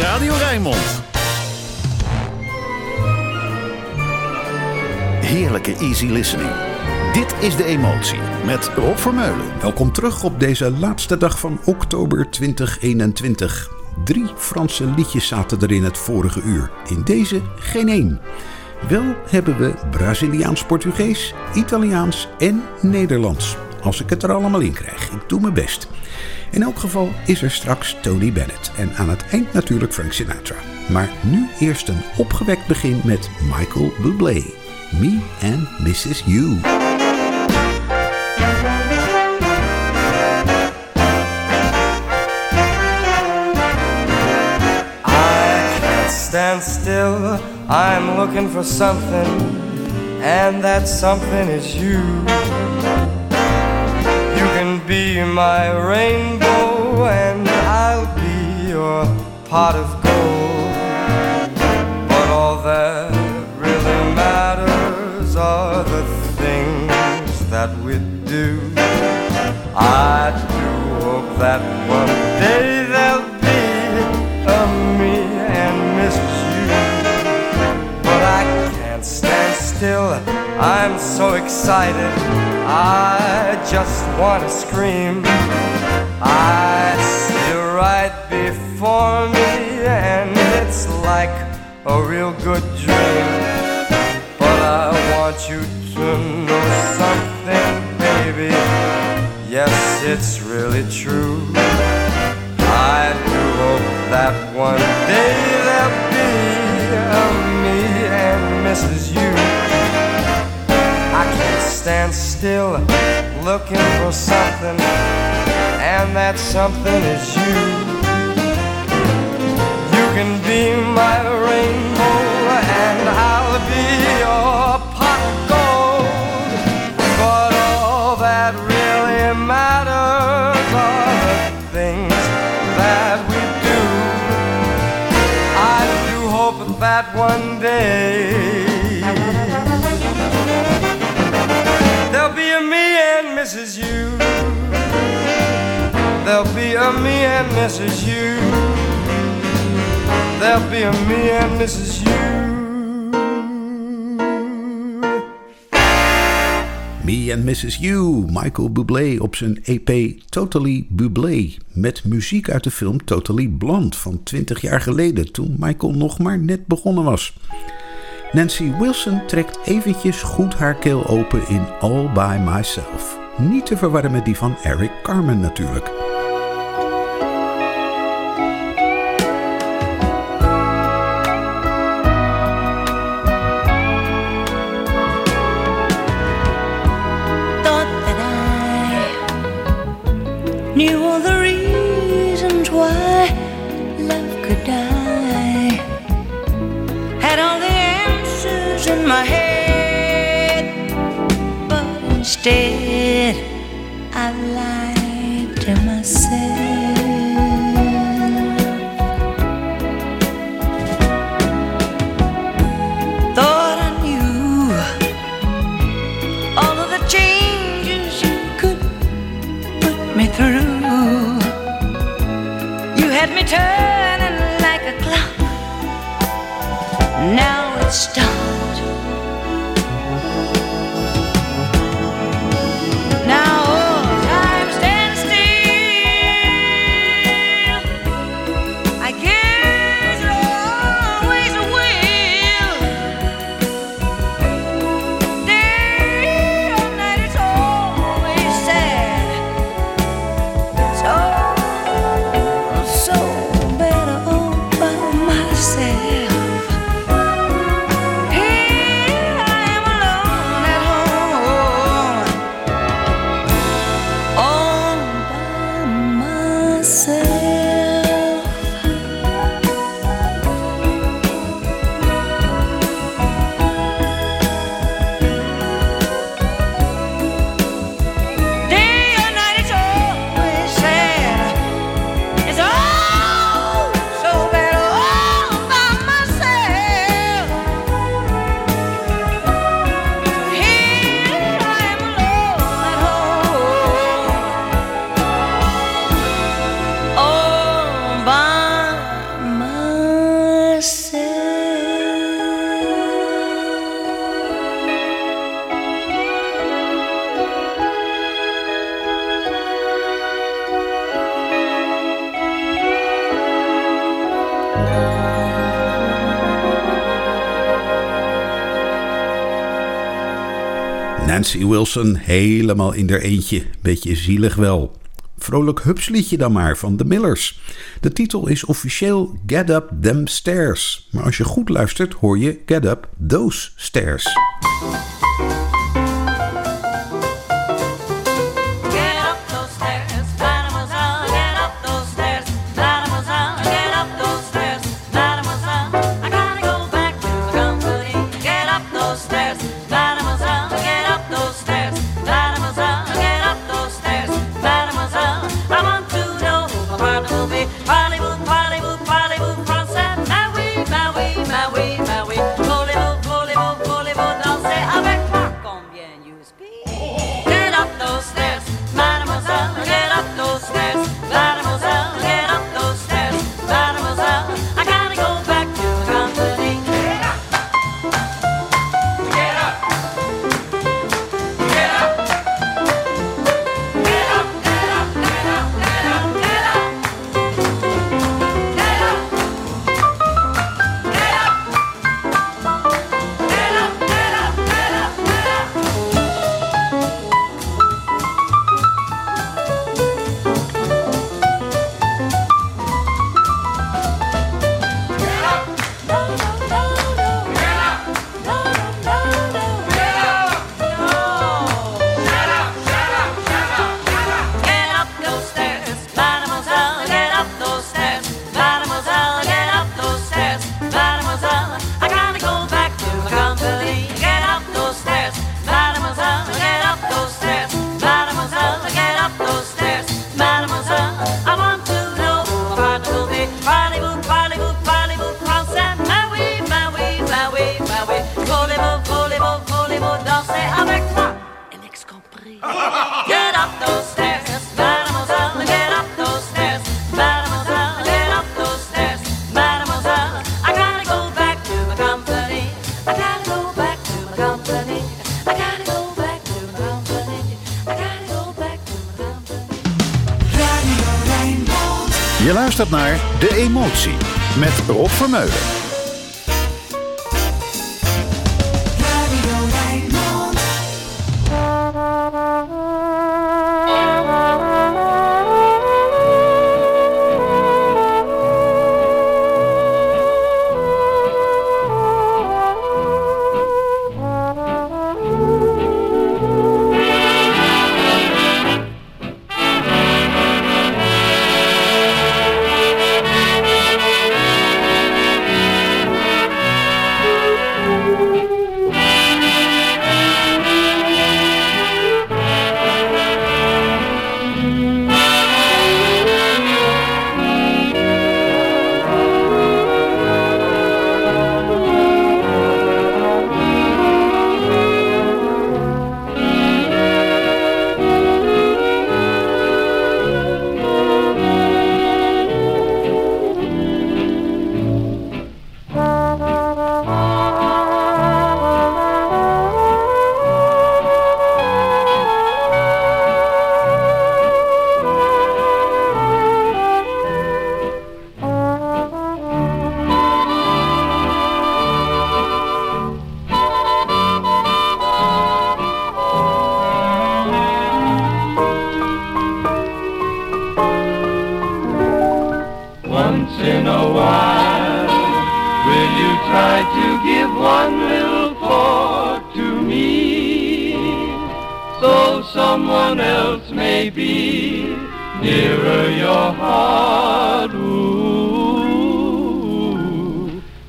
Radio Rijnmond. Heerlijke easy listening. Dit is De Emotie met Rob Vermeulen. Welkom terug op deze laatste dag van oktober 2021. Drie Franse liedjes zaten er in het vorige uur. In deze geen één. Wel hebben we Braziliaans-Portugees, Italiaans en Nederlands. Als ik het er allemaal in krijg. Ik doe mijn best. In elk geval is er straks Tony Bennett en aan het eind natuurlijk Frank Sinatra. Maar nu eerst een opgewekt begin met Michael Bublé. Me and Mrs. You. I can't stand still. I'm looking for something, and that something is you. Be my rainbow, and I'll be your pot of gold. But all that really matters are the things that we do. I do hope that one I'm so excited. I just want to scream. I see you right before me, and it's like a real good dream. But I want you to know something, baby. Yes, it's really true. I do hope that one day there'll be a me and Mrs. You. I can't stand still looking for something, and that something is you. You can be my rainbow, and I'll be your pot of gold. But all that really matters are the things that we do. I do hope that one day There'll be a me and Mrs. You. There'll be a me and Mrs. You. Me and Mrs. You, Michael Bublé op zijn EP Totally Bublé. Met muziek uit de film Totally Blonde van 20 jaar geleden, toen Michael nog maar net begonnen was. Nancy Wilson trekt eventjes goed haar keel open in All By Myself. Niet te verwarren met die van Eric Carmen natuurlijk. Knew all the reasons why love could die. Had all the answers in my head, but instead een helemaal in der eentje. Beetje zielig wel. Vrolijk hupsliedje dan maar van de Millers. De titel is officieel Get Up Them Stairs. Maar als je goed luistert hoor je Get Up Those Stairs. Vermeulen. someone else may be nearer your heart. Ooh,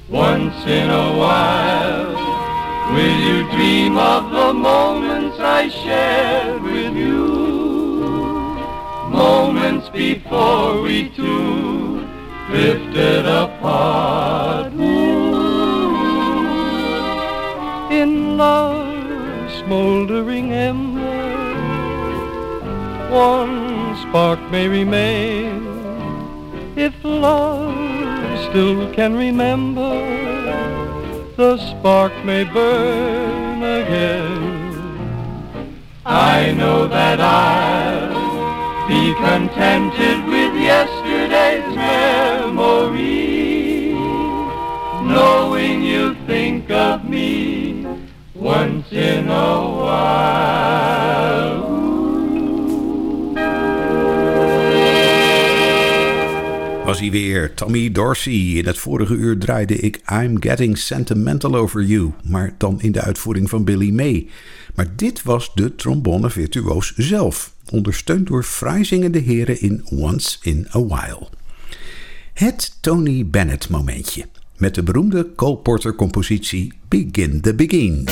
once in a while, will you dream of the moments I shared with you? Moments before we two drifted apart. Ooh, in love, smoldering embers one spark may remain, if love still can remember, the spark may burn again. I know that I'll be contented with yesterday's memory, knowing you think of me once in a while. Was hij weer, Tommy Dorsey. In het vorige uur draaide ik I'm Getting Sentimental Over You, maar dan in de uitvoering van Billy May. Maar dit was de trombone-virtuoos zelf, ondersteund door fraai heren in Once in a While. Het Tony Bennett momentje, met de beroemde Cole Porter compositie Begin the Begin.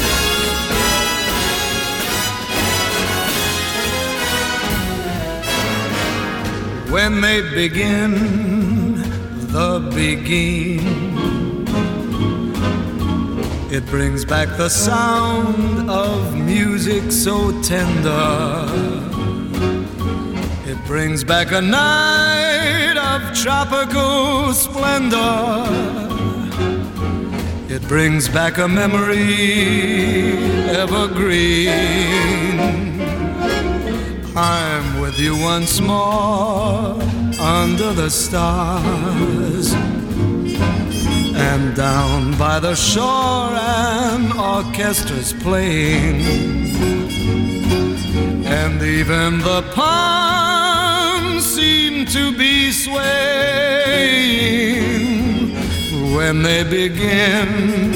When they begin the beguine. It brings back the sound of music so tender. It brings back a night of tropical splendor. It brings back a memory evergreen. I'm you once more under the stars. And down by the shore, an orchestra's playing. And even the palms seem to be swaying when they begin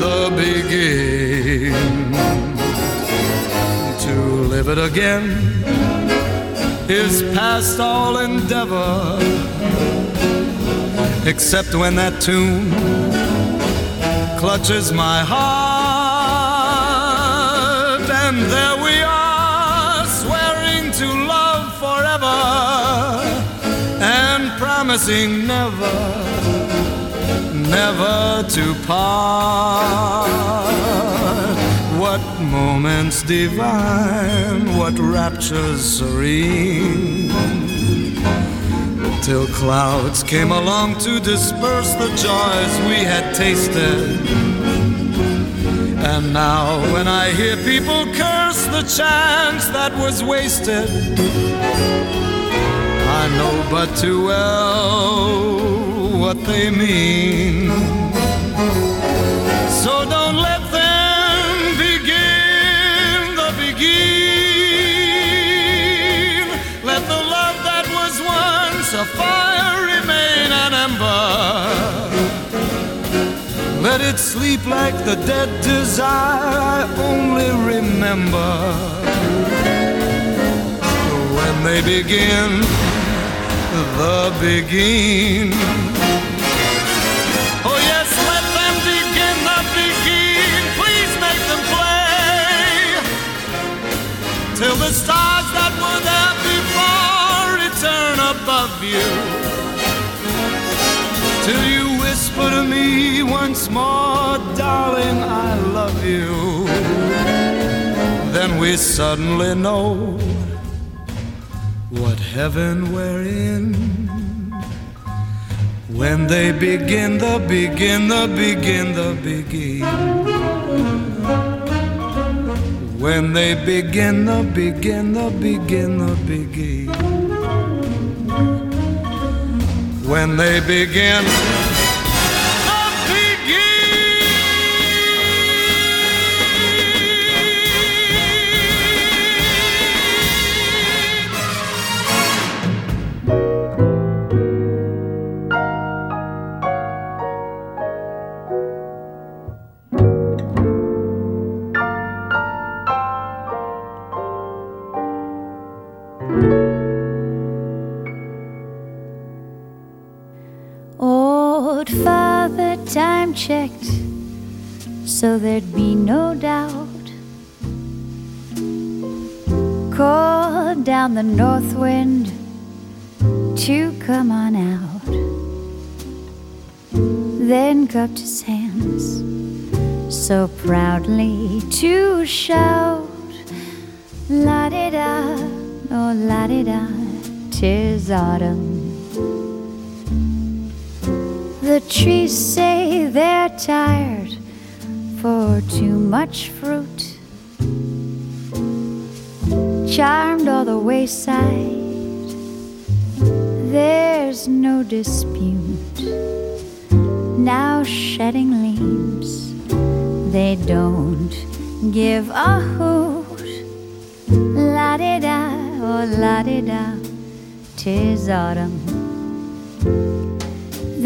the beguine to live it again is past all endeavor, except when that tune clutches my heart, and there we are, swearing to love forever and promising never, never to part. What moments divine, what raptures serene. Till clouds came along to disperse the joys we had tasted. And now, when I hear people curse the chance that was wasted, I know but too well what they mean. So don't let a fire remain an ember. Let it sleep like the dead desire I only remember. When they begin the beguine. Oh yes, let them begin the beguine. Please make them play till the stars you. Till you whisper to me once more, darling, I love you. Then we suddenly know what heaven we're in. When they begin the begin the begin the begin. When they begin the begin the begin the begin. When they begin. Tis autumn. The trees say they're tired for too much fruit. Charmed all the wayside, there's no dispute. now shedding leaves. They don't give a hoot. La di da, oh la di da, tis autumn.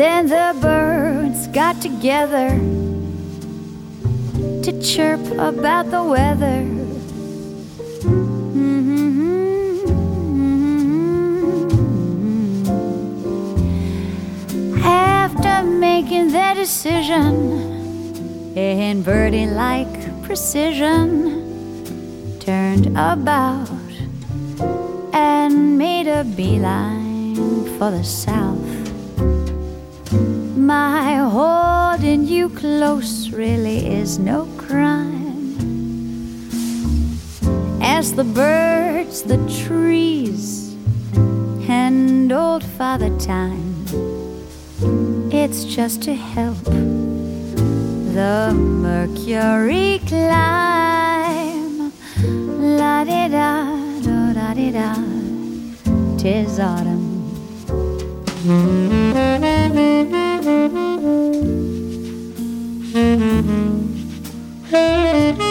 Then the birds got together to chirp about the weather. Mm-hmm. After making their decision in birdie like precision, turned about a beeline for the south. My holding you close really is no crime. As the birds, the trees, and old Father Time, it's just to help the mercury climb. La di da, da di da, tis autumn. Then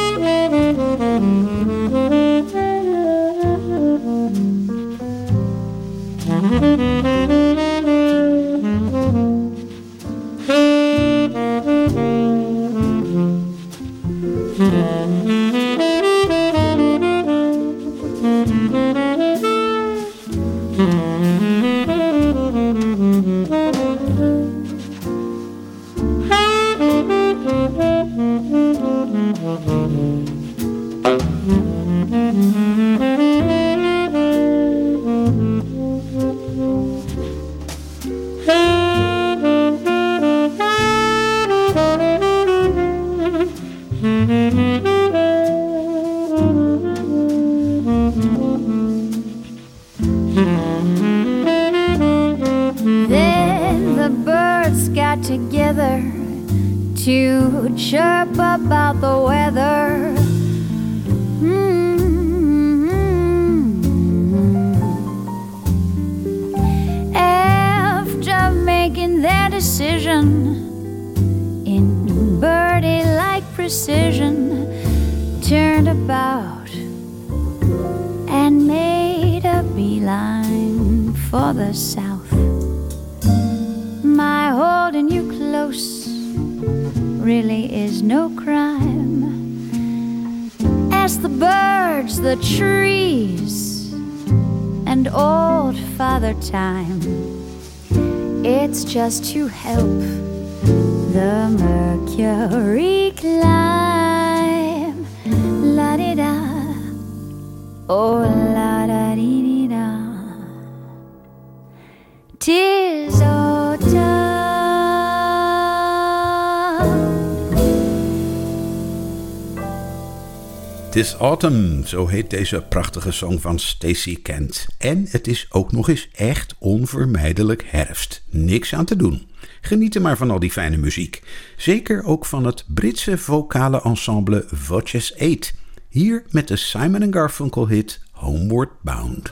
Autumn, zo heet deze prachtige song van Stacey Kent. En het is ook nog eens echt onvermijdelijk herfst. Niks aan te doen. Geniet er maar van al die fijne muziek. Zeker ook van het Britse vocale ensemble Voces 8. Hier met de Simon Garfunkel hit Homeward Bound.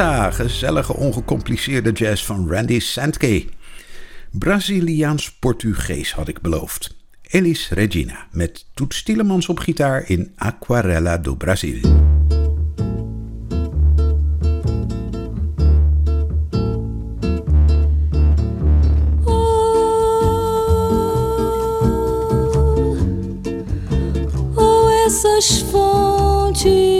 Gezellige ongecompliceerde jazz van Randy Santkey. Braziliaans-Portugees had ik beloofd. Elis Regina met Toet Stilemans op gitaar in Aquarela do Brasil. Oh, oh, essas fontes.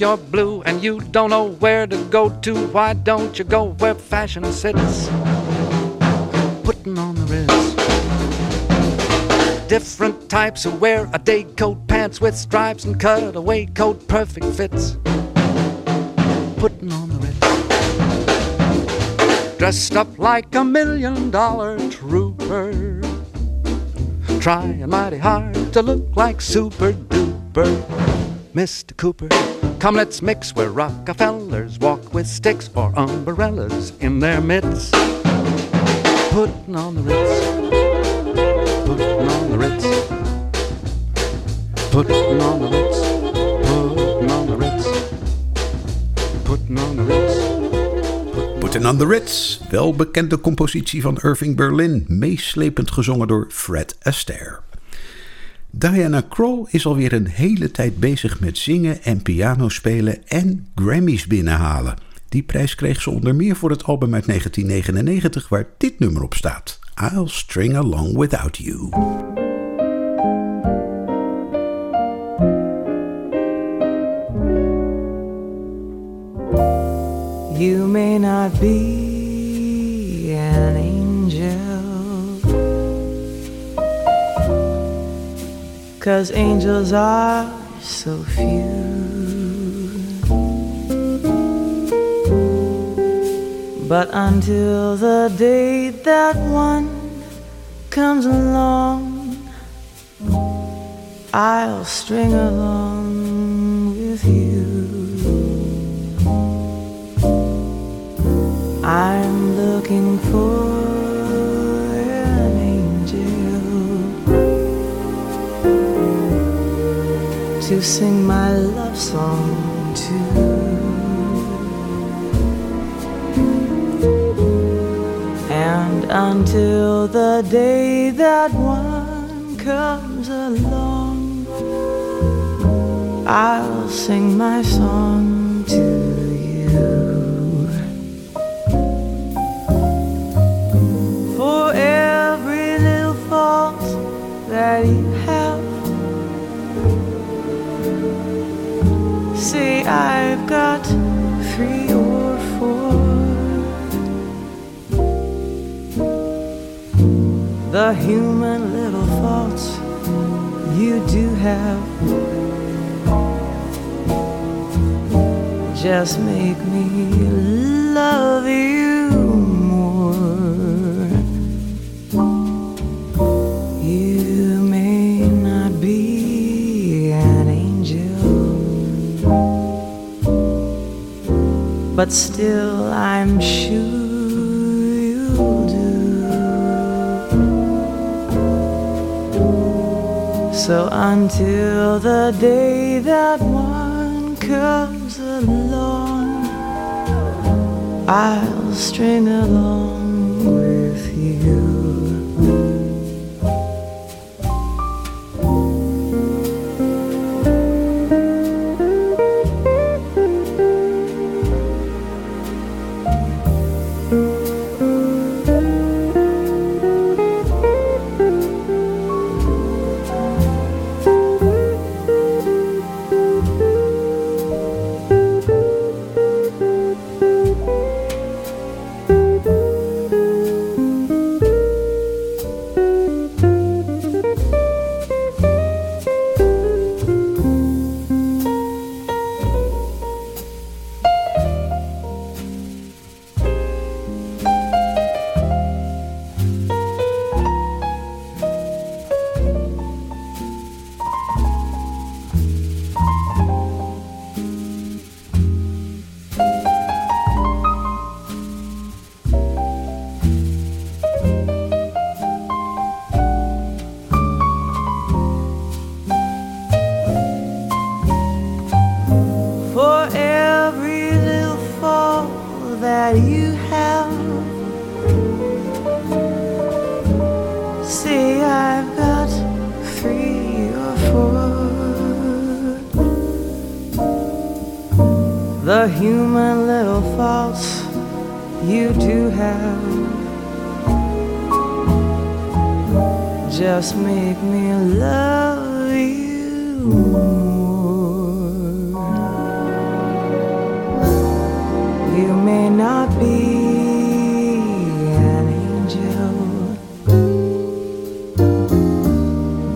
You're blue and you don't know where to go to, why don't you go where fashion sits? Putting on the Ritz. Different types who wear a day coat, pants with stripes, and cutaway coat, perfect fits. Putting on the Ritz. Dressed up like a million dollar trooper. trying mighty hard to look like super duper. Mr. Cooper, come let's mix where Rockefellers walk with sticks or umbrellas in their mitts. Putting on the Ritz, putting on the Ritz, putting on the Ritz, putting on the Ritz, putting on the Ritz. Putting on the Ritz, welbekende compositie van Irving Berlin, meeslepend gezongen door Fred Astaire. Diana Krall is alweer een hele tijd bezig met zingen en piano spelen en Grammys binnenhalen. Die prijs kreeg ze onder meer voor het album uit 1999 waar dit nummer op staat. I'll String Along Without You. You may not be an angel, cause angels are so few. But until the day that one comes along, I'll string along with you. I'm looking for to sing my love song to. And until the day that one comes along, I'll sing my song to you. For every little fault that got three or four. The human little faults you do have just make me love you but still I'm sure you'll do. So until the day that one comes along, I'll string along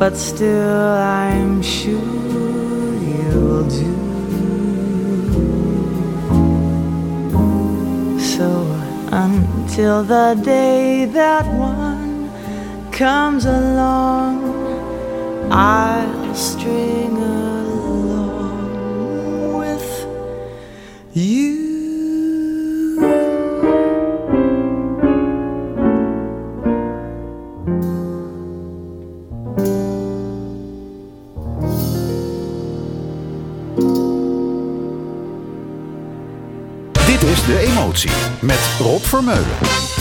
but still I'm sure you'll do. So until the day that one comes along, I'll string Vermeulen.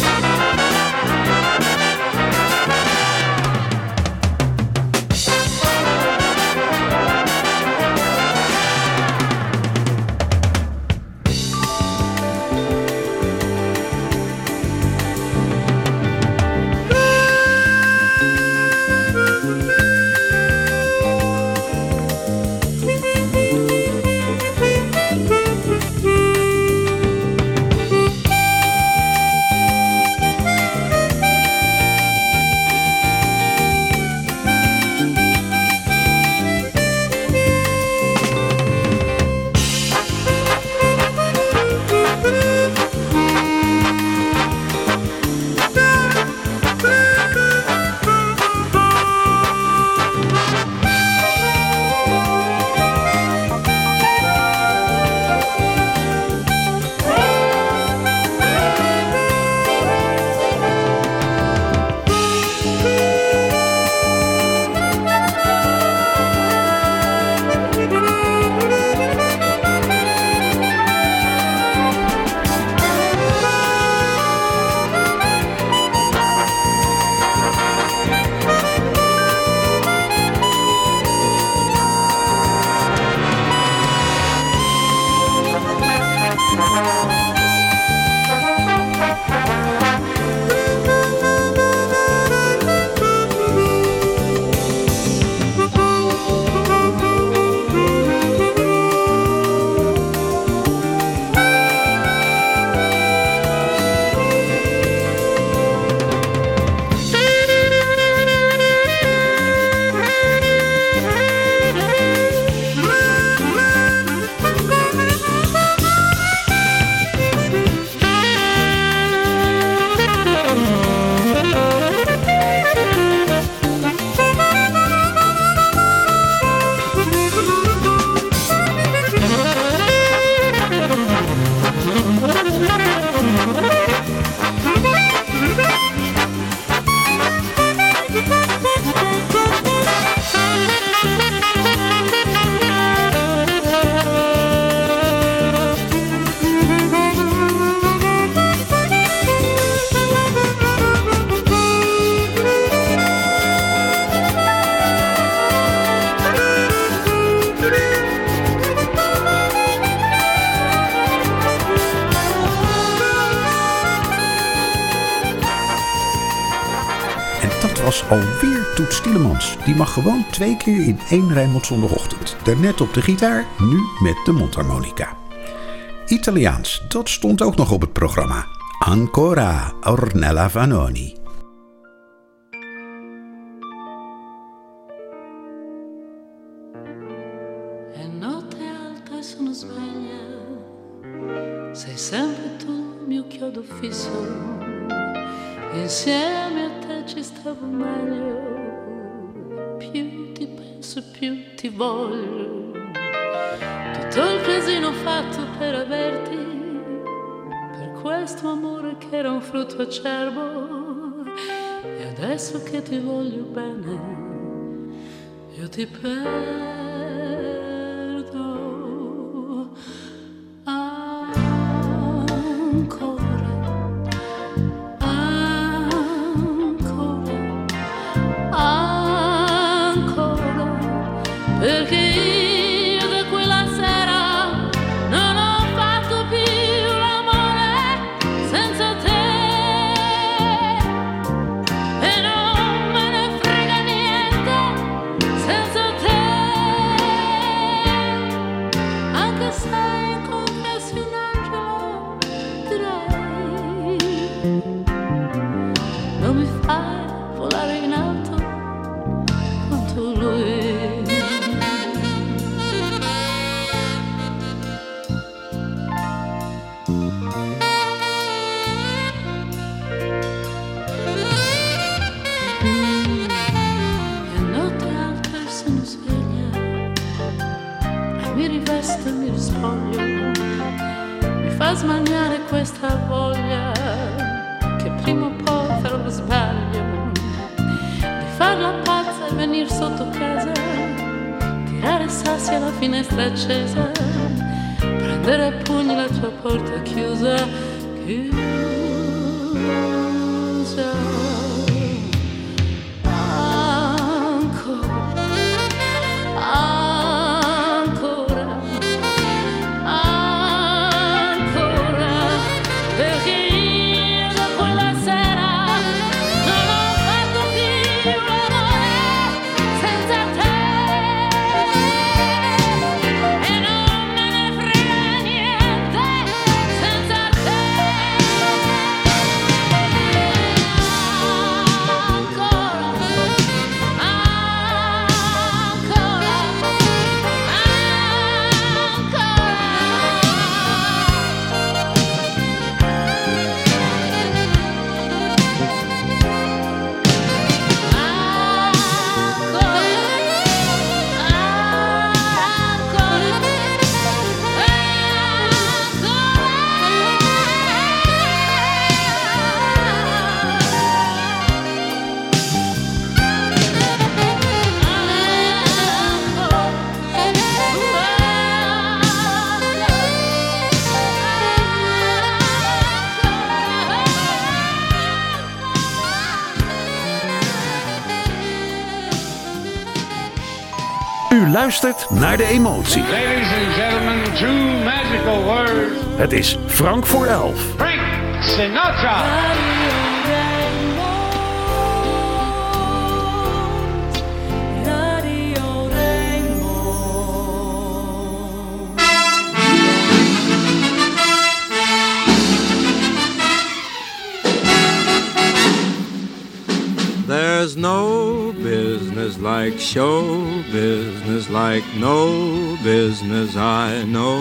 Alweer Toet Stielemans. Die mag gewoon twee keer in één Rijnmond zondagochtend. Daarnet op de gitaar, nu met de mondharmonica. Italiaans, dat stond ook nog op het programma. Ancora Ornella Vanoni. Era un frutto acerbo. E adesso che ti voglio bene. Io ti perdo ancora, ancora, ancora, perché luistert naar de emotie. Ladies and gentlemen, two magical words. Het is Frank voor elf. Frank Sinatra. Radio Rainbow. There's no business like show business, like no business I know.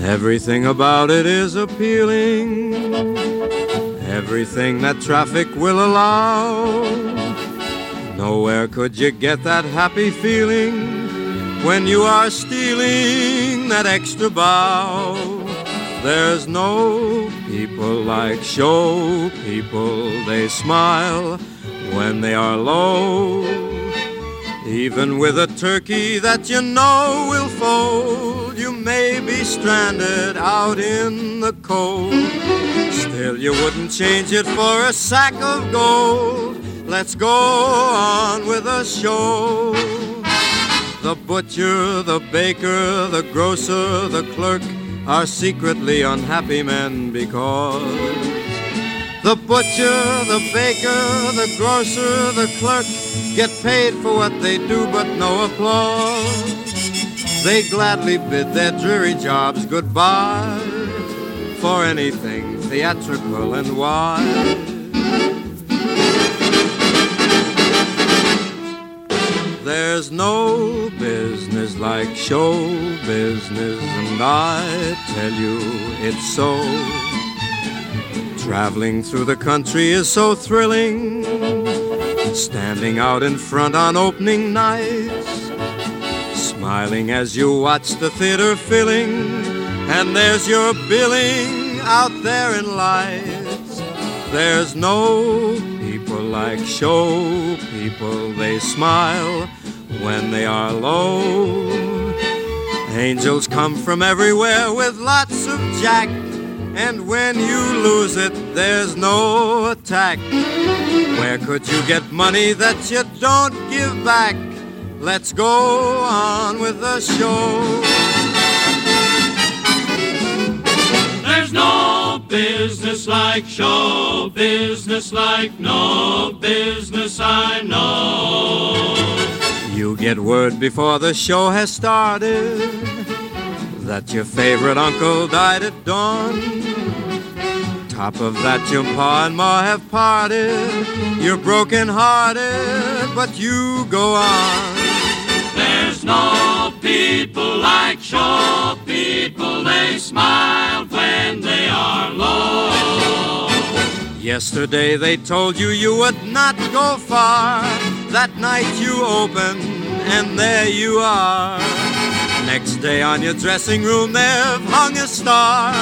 Everything about it is appealing, everything that traffic will allow. Nowhere could you get that happy feeling when you are stealing that extra bow. There's no people like show people, they smile when they are low. Even with a turkey that you know will fold, you may be stranded out in the cold. Still, you wouldn't change it for a sack of gold. Let's go on with the show. The butcher, the baker, the grocer, the clerk are secretly unhappy men because the butcher, the baker, the grocer, the clerk get paid for what they do but no applause. They gladly bid their dreary jobs goodbye for anything theatrical and wise. There's no business like show business, and I tell you it's so. Traveling through the country is so thrilling. Standing out in front on opening nights, smiling as you watch the theater filling, and there's your billing out there in lights. There's no people like show people, they smile when they are low. Angels come from everywhere with lots of jack, and when you lose it, there's no attack. Where could you get money that you don't give back? Let's go on with the show. There's no business like show business like no business I know. You get word before the show has started that your favorite uncle died at dawn. Top of that, your pa and ma have parted. You're broken hearted, but you go on. There's no people like show people. They smile when they are low. Yesterday they told you you would not go far. That night you open, and there you are. next day on your dressing room they've hung a star.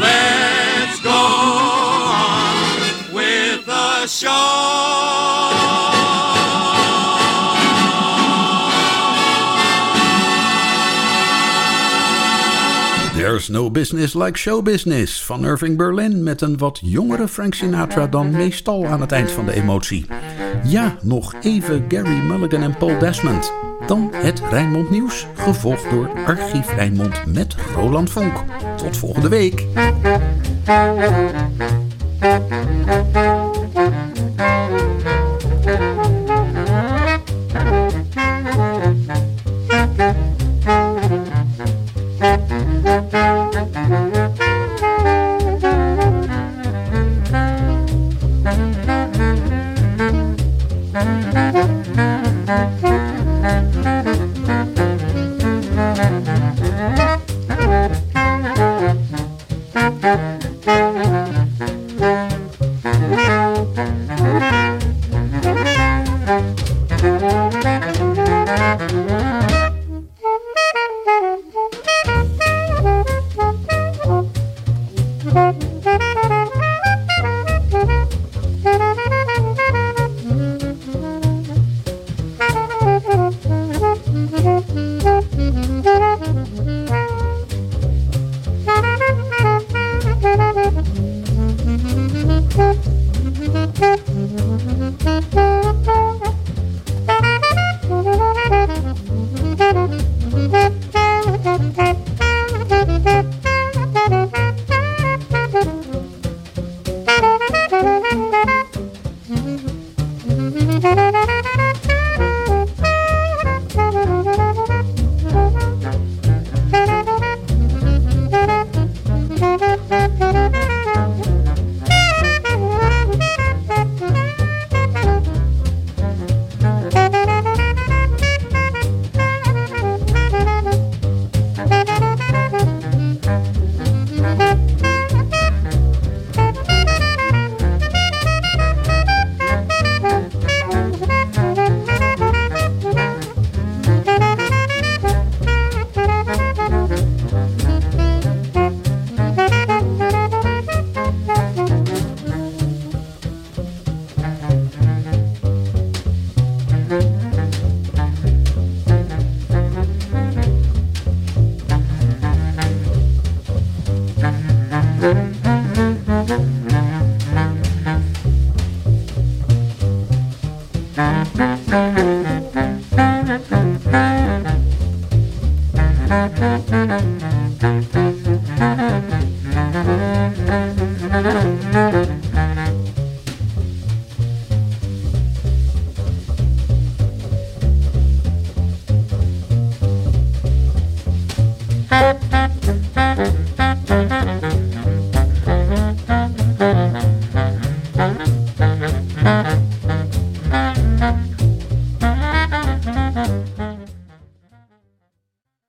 Let's go on with the show. There's no business like show business van Irving Berlin met een wat jongere Frank Sinatra dan meestal aan het eind van de emotie. Ja, nog even Gary Mulligan en Paul Desmond. Dan het Rijnmond Nieuws, gevolgd door Archief Rijnmond met Roland Vonk. Tot volgende week.